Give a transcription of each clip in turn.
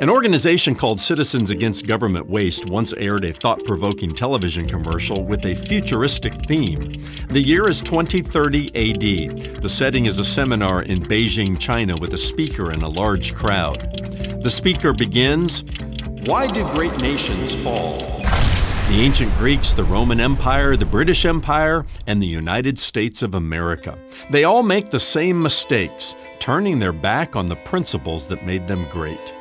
An organization called Citizens Against Government Waste once aired a thought provoking television commercial with a futuristic theme. The year is 2030 AD. The setting is a seminar in Beijing, China, with a speaker and a large crowd. The speaker begins Why do great nations fall? The ancient Greeks, the Roman Empire, the British Empire, and the United States of America. They all make the same mistakes, turning their back on the principles that made them great.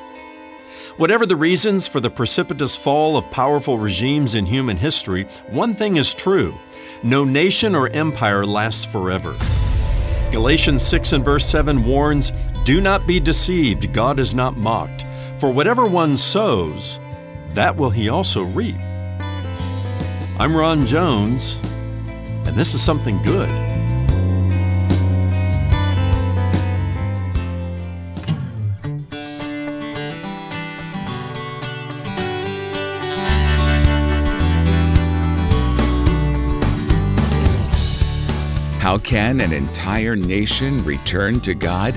Whatever the reasons for the precipitous fall of powerful regimes in human history, one thing is true no nation or empire lasts forever. Galatians 6 and verse 7 warns Do not be deceived, God is not mocked. For whatever one sows, that will he also reap. I'm Ron Jones, and this is something good. How can an entire nation return to God?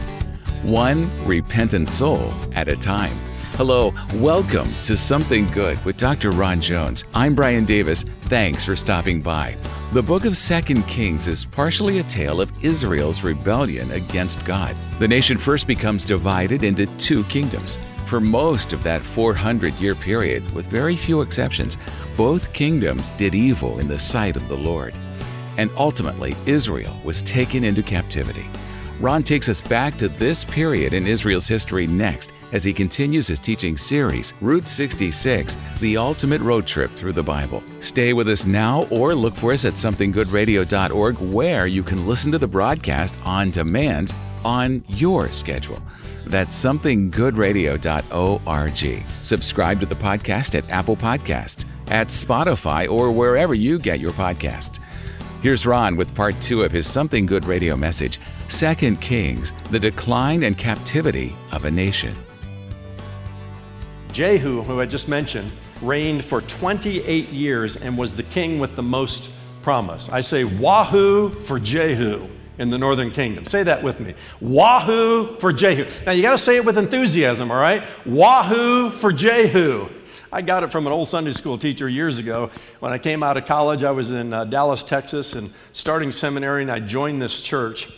One repentant soul at a time. Hello, welcome to Something Good with Dr. Ron Jones. I'm Brian Davis. Thanks for stopping by. The book of 2 Kings is partially a tale of Israel's rebellion against God. The nation first becomes divided into two kingdoms. For most of that 400 year period, with very few exceptions, both kingdoms did evil in the sight of the Lord and ultimately Israel was taken into captivity. Ron takes us back to this period in Israel's history next as he continues his teaching series, Route 66 The Ultimate Road Trip Through the Bible. Stay with us now or look for us at somethinggoodradio.org where you can listen to the broadcast on demand on your schedule. That's somethinggoodradio.org. Subscribe to the podcast at Apple Podcasts, at Spotify, or wherever you get your podcasts. Here's Ron with part two of his Something Good radio message Second Kings, the decline and captivity of a nation. Jehu, who I just mentioned, reigned for 28 years and was the king with the most promise. I say, Wahoo for Jehu in the northern kingdom. Say that with me. Wahoo for Jehu. Now you got to say it with enthusiasm, all right? Wahoo for Jehu. I got it from an old Sunday school teacher years ago. When I came out of college, I was in uh, Dallas, Texas, and starting seminary, and I joined this church.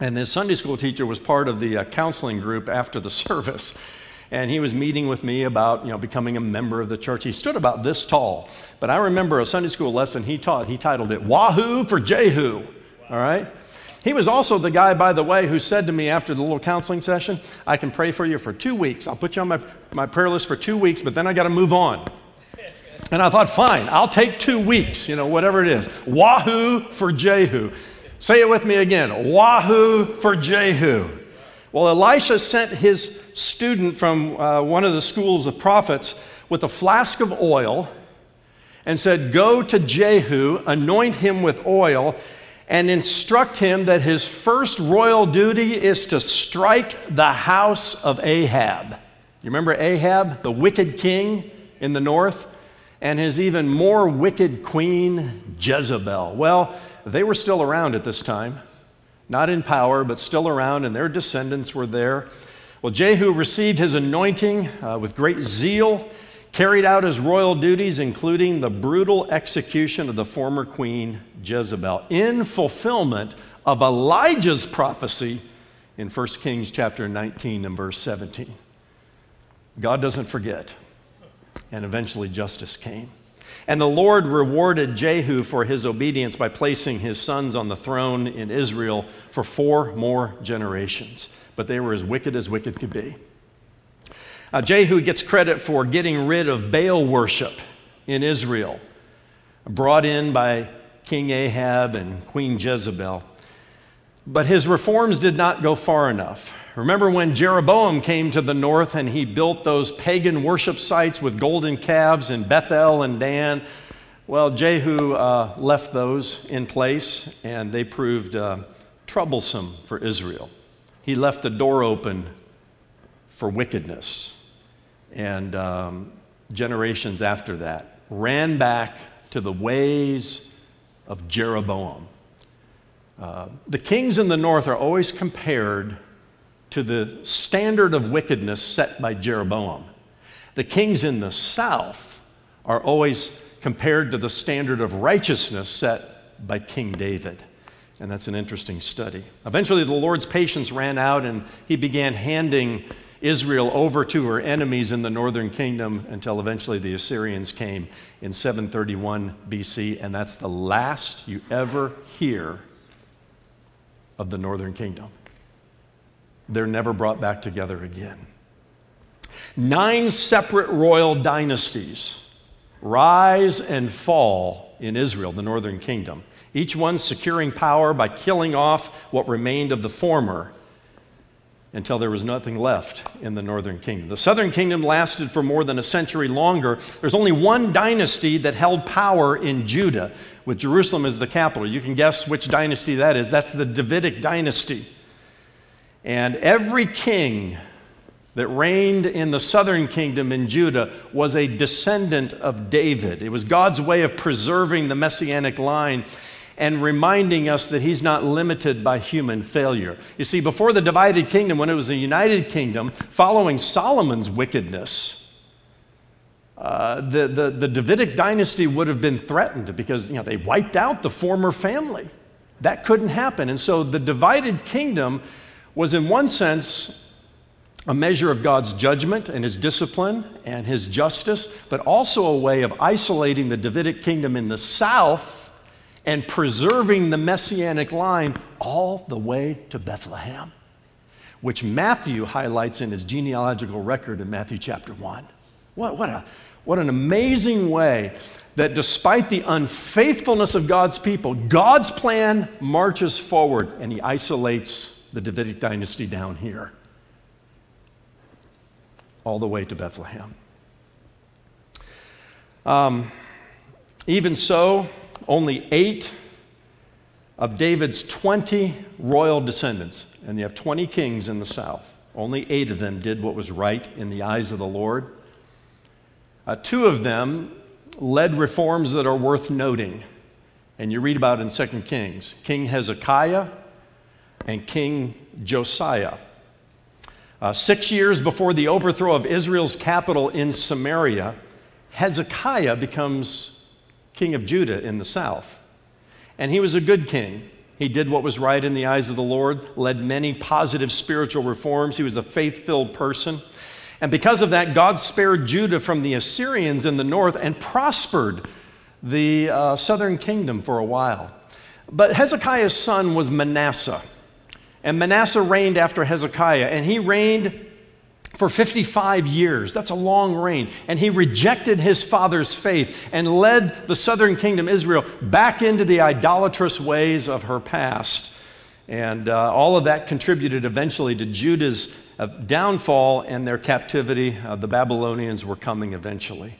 And this Sunday school teacher was part of the uh, counseling group after the service. And he was meeting with me about, you know, becoming a member of the church. He stood about this tall. But I remember a Sunday school lesson he taught. He titled it Wahoo for Jehu. All right? He was also the guy, by the way, who said to me after the little counseling session, I can pray for you for two weeks. I'll put you on my, my prayer list for two weeks, but then I got to move on. And I thought, fine, I'll take two weeks, you know, whatever it is. Wahoo for Jehu. Say it with me again Wahoo for Jehu. Well, Elisha sent his student from uh, one of the schools of prophets with a flask of oil and said, Go to Jehu, anoint him with oil, and instruct him that his first royal duty is to strike the house of Ahab. You remember Ahab, the wicked king in the north, and his even more wicked queen, Jezebel? Well, they were still around at this time, not in power, but still around, and their descendants were there. Well, Jehu received his anointing uh, with great zeal carried out his royal duties, including the brutal execution of the former queen Jezebel, in fulfillment of Elijah's prophecy in 1 Kings chapter 19 and verse 17. God doesn't forget, and eventually justice came. And the Lord rewarded Jehu for his obedience by placing his sons on the throne in Israel for four more generations. But they were as wicked as wicked could be. Uh, Jehu gets credit for getting rid of Baal worship in Israel, brought in by King Ahab and Queen Jezebel. But his reforms did not go far enough. Remember when Jeroboam came to the north and he built those pagan worship sites with golden calves in Bethel and Dan? Well, Jehu uh, left those in place and they proved uh, troublesome for Israel. He left the door open for wickedness and um, generations after that ran back to the ways of Jeroboam. Uh, the kings in the north are always compared to the standard of wickedness set by Jeroboam. The kings in the south are always compared to the standard of righteousness set by King David. And that's an interesting study. Eventually, the Lord's patience ran out, and he began handing Israel over to her enemies in the northern kingdom until eventually the Assyrians came in 731 BC. And that's the last you ever hear of the northern kingdom. They're never brought back together again. Nine separate royal dynasties rise and fall in Israel, the northern kingdom, each one securing power by killing off what remained of the former until there was nothing left in the northern kingdom. The southern kingdom lasted for more than a century longer. There's only one dynasty that held power in Judah, with Jerusalem as the capital. You can guess which dynasty that is. That's the Davidic dynasty. And every king that reigned in the southern kingdom in Judah was a descendant of David. It was God's way of preserving the messianic line and reminding us that he's not limited by human failure. You see, before the divided kingdom, when it was a united kingdom, following Solomon's wickedness, uh, the, the, the Davidic dynasty would have been threatened because you know, they wiped out the former family. That couldn't happen. And so the divided kingdom was, in one sense, a measure of God's judgment and his discipline and his justice, but also a way of isolating the Davidic kingdom in the south and preserving the messianic line all the way to Bethlehem, which Matthew highlights in his genealogical record in Matthew chapter 1. What, what, a, what an amazing way that despite the unfaithfulness of God's people, God's plan marches forward and he isolates the Davidic dynasty down here, all the way to Bethlehem. Um, even so, only eight of David's 20 royal descendants, and you have 20 kings in the south, only eight of them did what was right in the eyes of the Lord. Uh, two of them led reforms that are worth noting, and you read about in 2 Kings King Hezekiah and King Josiah. Uh, six years before the overthrow of Israel's capital in Samaria, Hezekiah becomes king of Judah in the south. And he was a good king. He did what was right in the eyes of the Lord, led many positive spiritual reforms. He was a faith filled person. And because of that, God spared Judah from the Assyrians in the north and prospered the uh, southern kingdom for a while. But Hezekiah's son was Manasseh. And Manasseh reigned after Hezekiah, and he reigned for 55 years. That's a long reign. And he rejected his father's faith and led the southern kingdom, Israel, back into the idolatrous ways of her past. And uh, all of that contributed eventually to Judah's uh, downfall and their captivity. Uh, the Babylonians were coming eventually.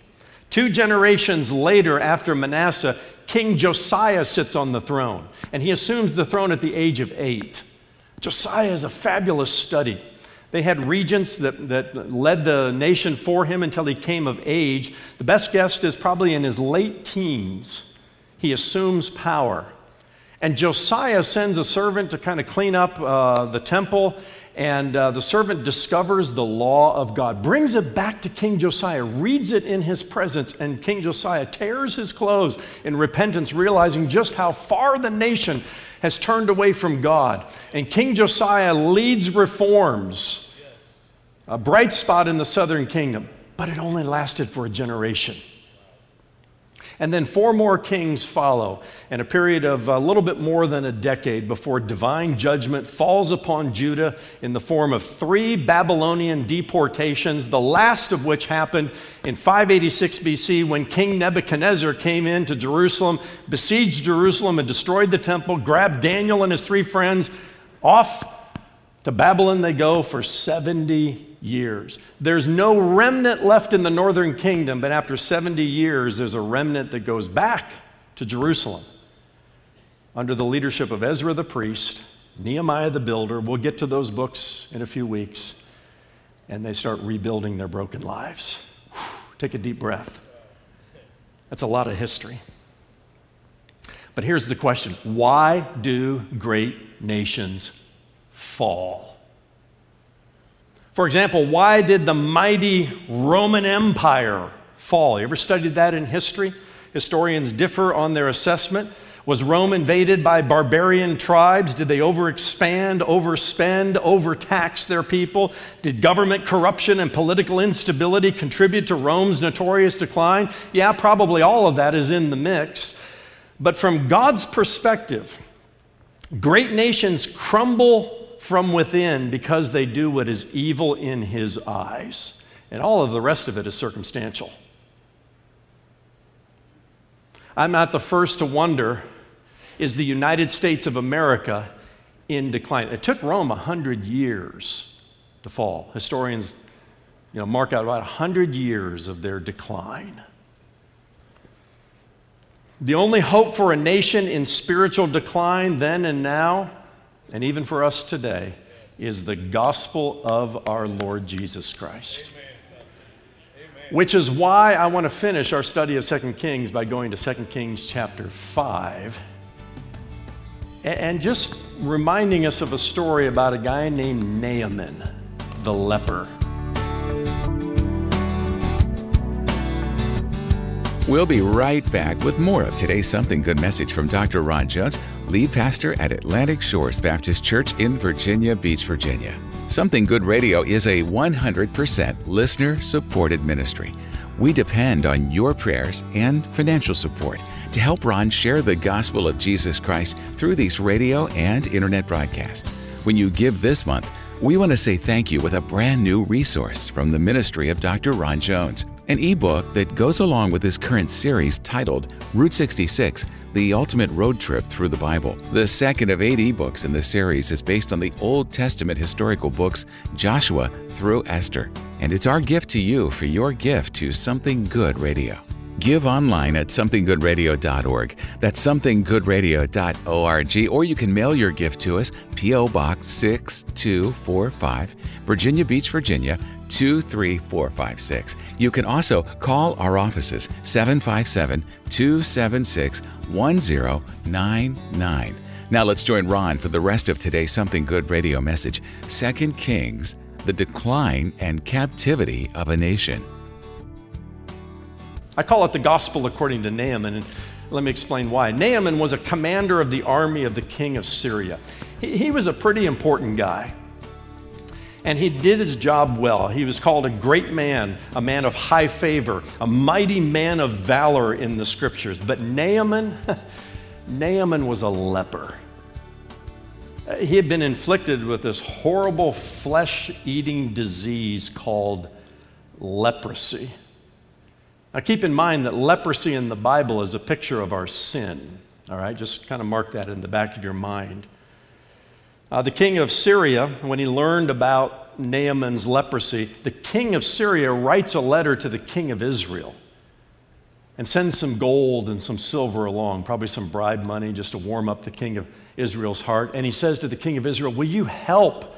Two generations later, after Manasseh, King Josiah sits on the throne, and he assumes the throne at the age of eight. Josiah is a fabulous study. They had regents that, that led the nation for him until he came of age. The best guess is probably in his late teens, he assumes power. And Josiah sends a servant to kind of clean up uh, the temple and uh, the servant discovers the law of God, brings it back to King Josiah, reads it in his presence, and King Josiah tears his clothes in repentance, realizing just how far the nation has turned away from God. And King Josiah leads reforms, a bright spot in the southern kingdom, but it only lasted for a generation. And then four more kings follow, in a period of a little bit more than a decade before divine judgment falls upon Judah in the form of three Babylonian deportations, the last of which happened in 586 BC when King Nebuchadnezzar came into Jerusalem, besieged Jerusalem, and destroyed the temple, grabbed Daniel and his three friends off to Babylon they go for 70 years. There's no remnant left in the northern kingdom, but after 70 years, there's a remnant that goes back to Jerusalem under the leadership of Ezra the priest, Nehemiah the builder. We'll get to those books in a few weeks. And they start rebuilding their broken lives. Whew, take a deep breath. That's a lot of history. But here's the question why do great nations fall? For example, why did the mighty Roman Empire fall? You ever studied that in history? Historians differ on their assessment. Was Rome invaded by barbarian tribes? Did they overexpand, overspend, overtax their people? Did government corruption and political instability contribute to Rome's notorious decline? Yeah, probably all of that is in the mix. But from God's perspective, great nations crumble from within because they do what is evil in His eyes. And all of the rest of it is circumstantial. I'm not the first to wonder is the United States of America in decline? It took Rome 100 years to fall. Historians you know, mark out about 100 years of their decline. The only hope for a nation in spiritual decline then and now, and even for us today, is the gospel of our Lord Jesus Christ. Which is why I want to finish our study of 2 Kings by going to 2 Kings chapter 5 and just reminding us of a story about a guy named Naaman, the leper. We'll be right back with more of today's Something Good message from Dr. Ron Jones, lead pastor at Atlantic Shores Baptist Church in Virginia Beach, Virginia. Something Good Radio is a 100% listener supported ministry. We depend on your prayers and financial support to help Ron share the gospel of Jesus Christ through these radio and internet broadcasts. When you give this month, we want to say thank you with a brand new resource from the ministry of Dr. Ron Jones, an ebook that goes along with this current series titled Route 66 the ultimate road trip through the Bible. The second of eight ebooks in the series is based on the Old Testament historical books Joshua through Esther. And it's our gift to you for your gift to Something Good Radio. Give online at somethinggoodradio.org. That's somethinggoodradio.org. Or you can mail your gift to us, P.O. Box 6245, Virginia Beach, Virginia 23456. You can also call our offices 757 276 1099. Now let's join Ron for the rest of today's Something Good radio message 2 Kings, the decline and captivity of a nation. I call it the gospel according to Naaman, and let me explain why. Naaman was a commander of the army of the king of Syria. He, he was a pretty important guy and he did his job well. He was called a great man, a man of high favor, a mighty man of valor in the scriptures. But Naaman, Naaman was a leper. He had been inflicted with this horrible flesh eating disease called leprosy. Now, keep in mind that leprosy in the Bible is a picture of our sin. All right, just kind of mark that in the back of your mind. Uh, the king of Syria, when he learned about Naaman's leprosy, the king of Syria writes a letter to the king of Israel and sends some gold and some silver along, probably some bribe money just to warm up the king of Israel's heart. And he says to the king of Israel, Will you help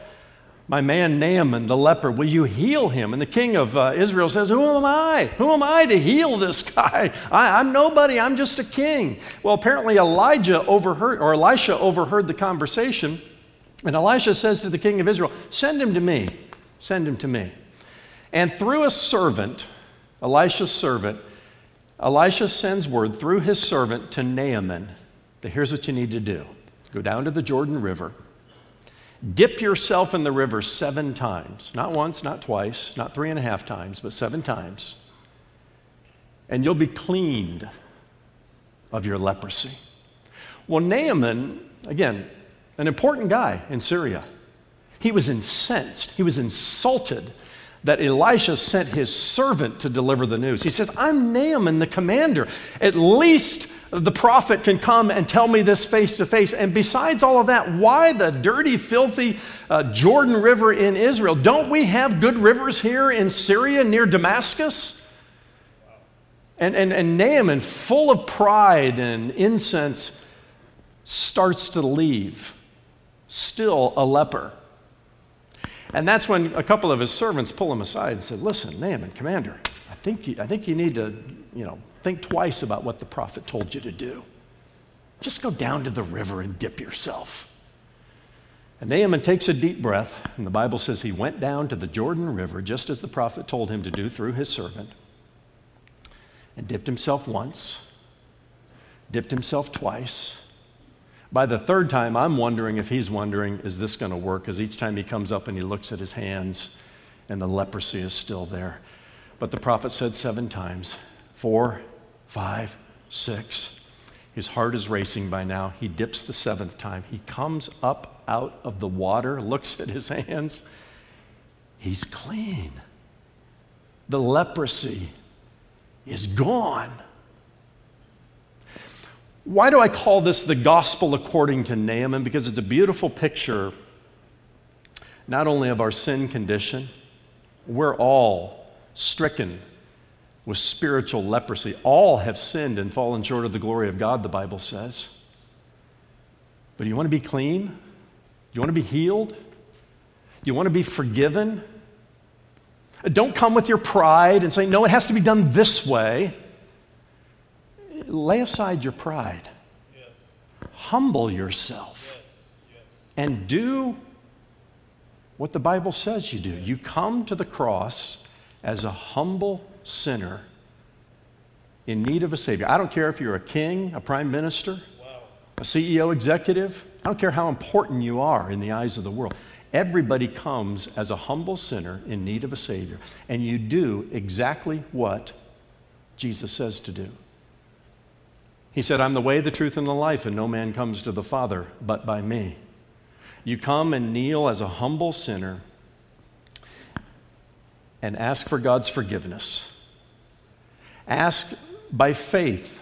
my man Naaman, the leper? Will you heal him? And the king of uh, Israel says, Who am I? Who am I to heal this guy? I, I'm nobody, I'm just a king. Well, apparently Elijah overheard, or Elisha overheard the conversation and Elisha says to the king of Israel, Send him to me. Send him to me. And through a servant, Elisha's servant, Elisha sends word through his servant to Naaman that here's what you need to do go down to the Jordan River, dip yourself in the river seven times, not once, not twice, not three and a half times, but seven times, and you'll be cleaned of your leprosy. Well, Naaman, again, an important guy in Syria. He was incensed, he was insulted that Elisha sent his servant to deliver the news. He says, I'm Naaman, the commander. At least the prophet can come and tell me this face to face. And besides all of that, why the dirty, filthy uh, Jordan River in Israel? Don't we have good rivers here in Syria near Damascus? And, and, and Naaman, full of pride and incense, starts to leave still a leper. And that's when a couple of his servants pull him aside and said, Listen, Naaman, commander, I think you, I think you need to, you know, think twice about what the prophet told you to do. Just go down to the river and dip yourself. And Naaman takes a deep breath, and the Bible says he went down to the Jordan River just as the prophet told him to do through his servant, and dipped himself once, dipped himself twice. By the third time, I'm wondering if he's wondering, is this going to work? Because each time he comes up and he looks at his hands, and the leprosy is still there. But the prophet said seven times four, five, six. His heart is racing by now. He dips the seventh time. He comes up out of the water, looks at his hands. He's clean. The leprosy is gone. Why do I call this the gospel according to Naaman? Because it's a beautiful picture not only of our sin condition, we're all stricken with spiritual leprosy. All have sinned and fallen short of the glory of God, the Bible says. But you want to be clean? You want to be healed? You want to be forgiven? Don't come with your pride and say, no, it has to be done this way. Lay aside your pride. Yes. Humble yourself. Yes. Yes. And do what the Bible says you do. You come to the cross as a humble sinner in need of a Savior. I don't care if you're a king, a prime minister, wow. a CEO executive, I don't care how important you are in the eyes of the world. Everybody comes as a humble sinner in need of a Savior, and you do exactly what Jesus says to do. He said, I'm the way, the truth, and the life, and no man comes to the Father but by me. You come and kneel as a humble sinner and ask for God's forgiveness. Ask by faith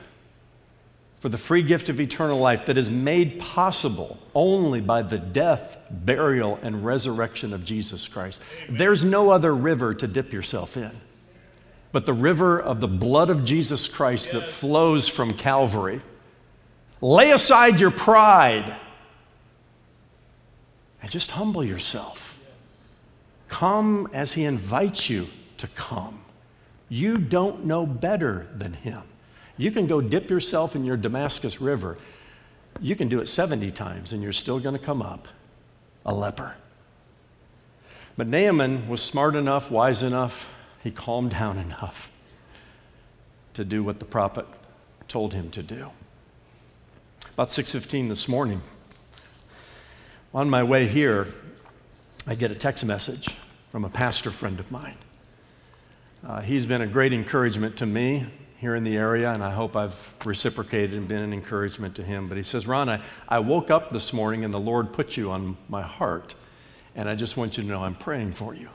for the free gift of eternal life that is made possible only by the death, burial, and resurrection of Jesus Christ. There's no other river to dip yourself in but the river of the blood of Jesus Christ that flows from Calvary. Lay aside your pride and just humble yourself. Come as He invites you to come. You don't know better than Him. You can go dip yourself in your Damascus River. You can do it 70 times and you're still going to come up a leper. But Naaman was smart enough, wise enough, he calmed down enough to do what the prophet told him to do. About 6:15 this morning, on my way here, I get a text message from a pastor friend of mine. Uh, he's been a great encouragement to me here in the area, and I hope I've reciprocated and been an encouragement to him. But he says, Ron, I, I woke up this morning and the Lord put you on my heart, and I just want you to know I'm praying for you.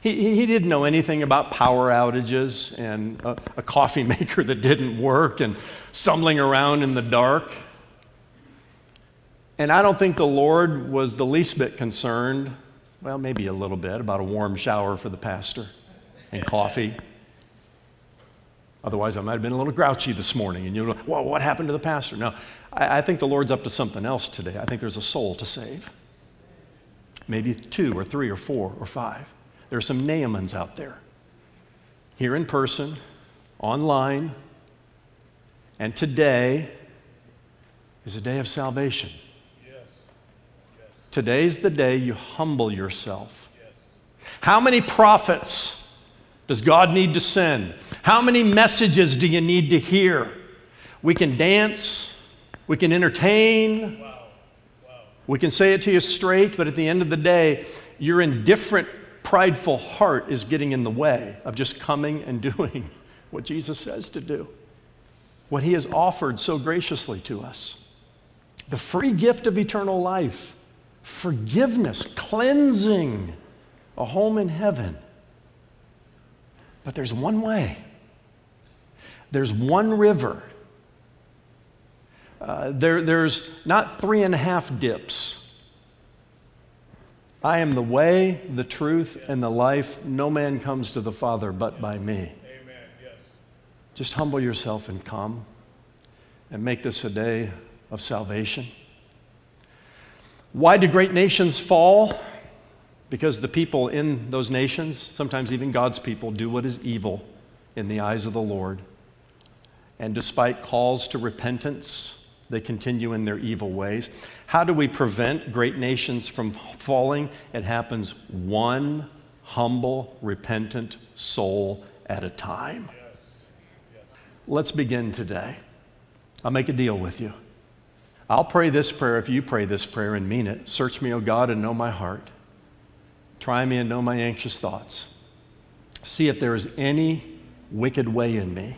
He, he didn't know anything about power outages and a, a coffee maker that didn't work and stumbling around in the dark. And I don't think the Lord was the least bit concerned, well, maybe a little bit, about a warm shower for the pastor and coffee. Otherwise, I might have been a little grouchy this morning and you know, well, what happened to the pastor? No, I, I think the Lord's up to something else today. I think there's a soul to save. Maybe two or three or four or five. There are some Naamans out there, here in person, online, and today is a day of salvation. Yes, Today's the day you humble yourself. Yes. How many prophets does God need to send? How many messages do you need to hear? We can dance, we can entertain, wow. Wow. we can say it to you straight, but at the end of the day, your indifferent, prideful heart is getting in the way of just coming and doing what Jesus says to do, what He has offered so graciously to us the free gift of eternal life forgiveness, cleansing, a home in heaven. But there's one way, there's one river. Uh, there, there's not three and a half dips. I am the way, the truth, and the life. No man comes to the Father but by me. Amen. Yes. Just humble yourself and come and make this a day of salvation. Why do great nations fall? Because the people in those nations, sometimes even God's people, do what is evil in the eyes of the Lord. And despite calls to repentance they continue in their evil ways. How do we prevent great nations from falling? It happens one humble, repentant soul at a time. Let's begin today. I'll make a deal with you. I'll pray this prayer if you pray this prayer and mean it. Search me, O God, and know my heart. Try me and know my anxious thoughts. See if there is any wicked way in me,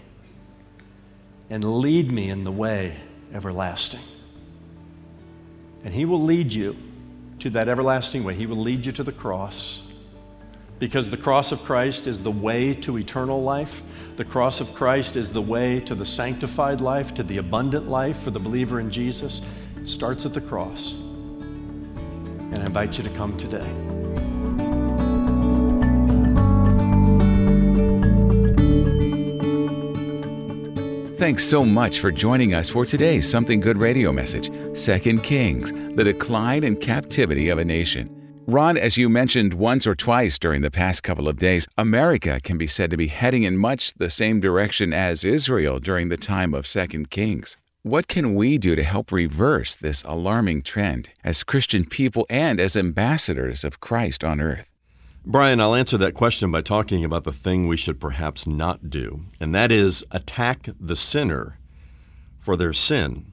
and lead me in the way everlasting. And He will lead you to that everlasting way. He will lead you to the cross because the cross of Christ is the way to eternal life. The cross of Christ is the way to the sanctified life, to the abundant life for the believer in Jesus. It starts at the cross. And I invite you to come today. Thanks so much for joining us for today's Something Good radio message Second Kings, the decline and captivity of a nation. Ron, as you mentioned once or twice during the past couple of days, America can be said to be heading in much the same direction as Israel during the time of Second Kings. What can we do to help reverse this alarming trend as Christian people and as ambassadors of Christ on earth? Brian, I'll answer that question by talking about the thing we should perhaps not do, and that is attack the sinner for their sin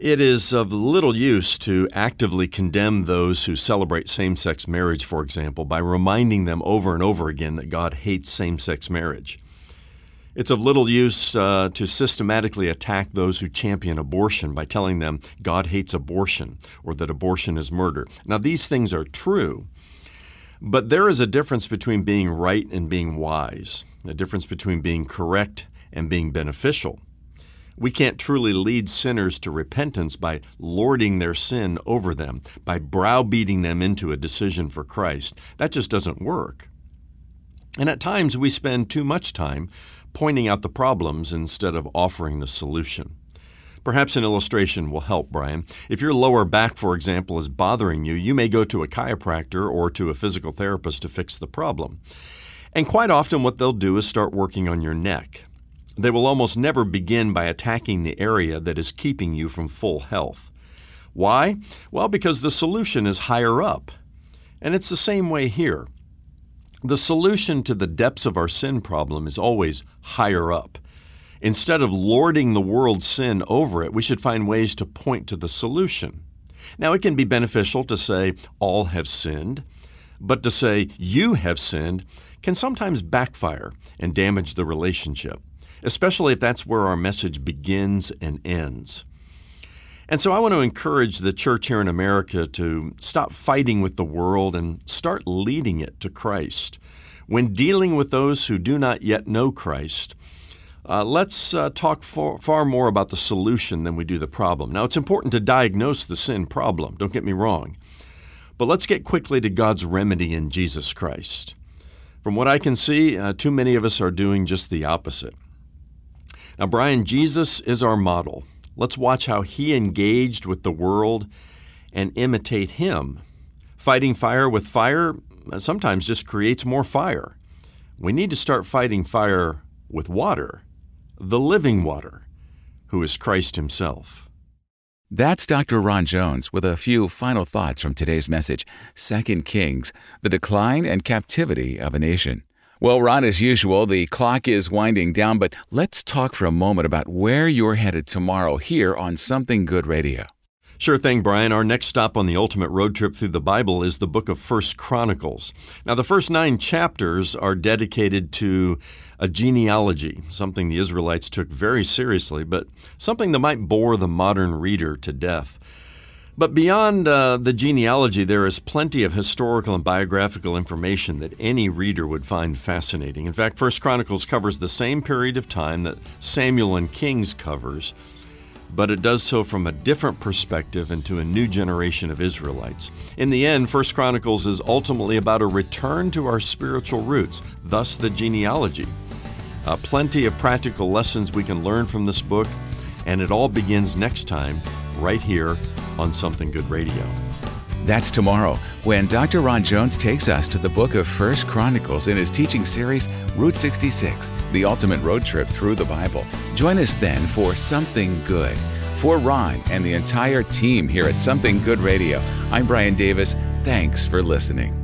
it is of little use to actively condemn those who celebrate same sex marriage, for example, by reminding them over and over again that God hates same sex marriage. It's of little use uh, to systematically attack those who champion abortion by telling them God hates abortion or that abortion is murder. Now, these things are true, but there is a difference between being right and being wise, a difference between being correct and being beneficial. We can't truly lead sinners to repentance by lording their sin over them, by browbeating them into a decision for Christ. That just doesn't work. And at times we spend too much time pointing out the problems instead of offering the solution. Perhaps an illustration will help, Brian. If your lower back, for example, is bothering you, you may go to a chiropractor or to a physical therapist to fix the problem. And quite often, what they'll do is start working on your neck. They will almost never begin by attacking the area that is keeping you from full health. Why? Well, because the solution is higher up. And it's the same way here. The solution to the depths of our sin problem is always higher up. Instead of lording the world's sin over it, we should find ways to point to the solution. Now, it can be beneficial to say, all have sinned, but to say, you have sinned, can sometimes backfire and damage the relationship especially if that's where our message begins and ends. And so I want to encourage the church here in America to stop fighting with the world and start leading it to Christ. When dealing with those who do not yet know Christ, uh, let's uh, talk far, far more about the solution than we do the problem. Now, it's important to diagnose the sin problem, don't get me wrong. But let's get quickly to God's remedy in Jesus Christ. From what I can see, uh, too many of us are doing just the opposite. Now, Brian, Jesus is our model. Let's watch how he engaged with the world and imitate him. Fighting fire with fire sometimes just creates more fire. We need to start fighting fire with water, the living water, who is Christ himself. That's Dr. Ron Jones with a few final thoughts from today's message Second Kings, the decline and captivity of a nation. Well, Ron, as usual, the clock is winding down, but let's talk for a moment about where you're headed tomorrow here on Something Good Radio. Sure thing, Brian. Our next stop on the ultimate road trip through the Bible is the book of First Chronicles. Now, the first nine chapters are dedicated to a genealogy, something the Israelites took very seriously, but something that might bore the modern reader to death. But beyond uh, the genealogy, there is plenty of historical and biographical information that any reader would find fascinating. In fact, First Chronicles covers the same period of time that Samuel and Kings covers, but it does so from a different perspective and to a new generation of Israelites. In the end, First Chronicles is ultimately about a return to our spiritual roots, thus the genealogy. Uh, plenty of practical lessons we can learn from this book, and it all begins next time, right here on Something Good Radio. That's tomorrow when Dr. Ron Jones takes us to the book of First Chronicles in his teaching series, Route 66, the ultimate road trip through the Bible. Join us then for Something Good For Ron and the entire team here at Something Good Radio, I'm Brian Davis. Thanks for listening.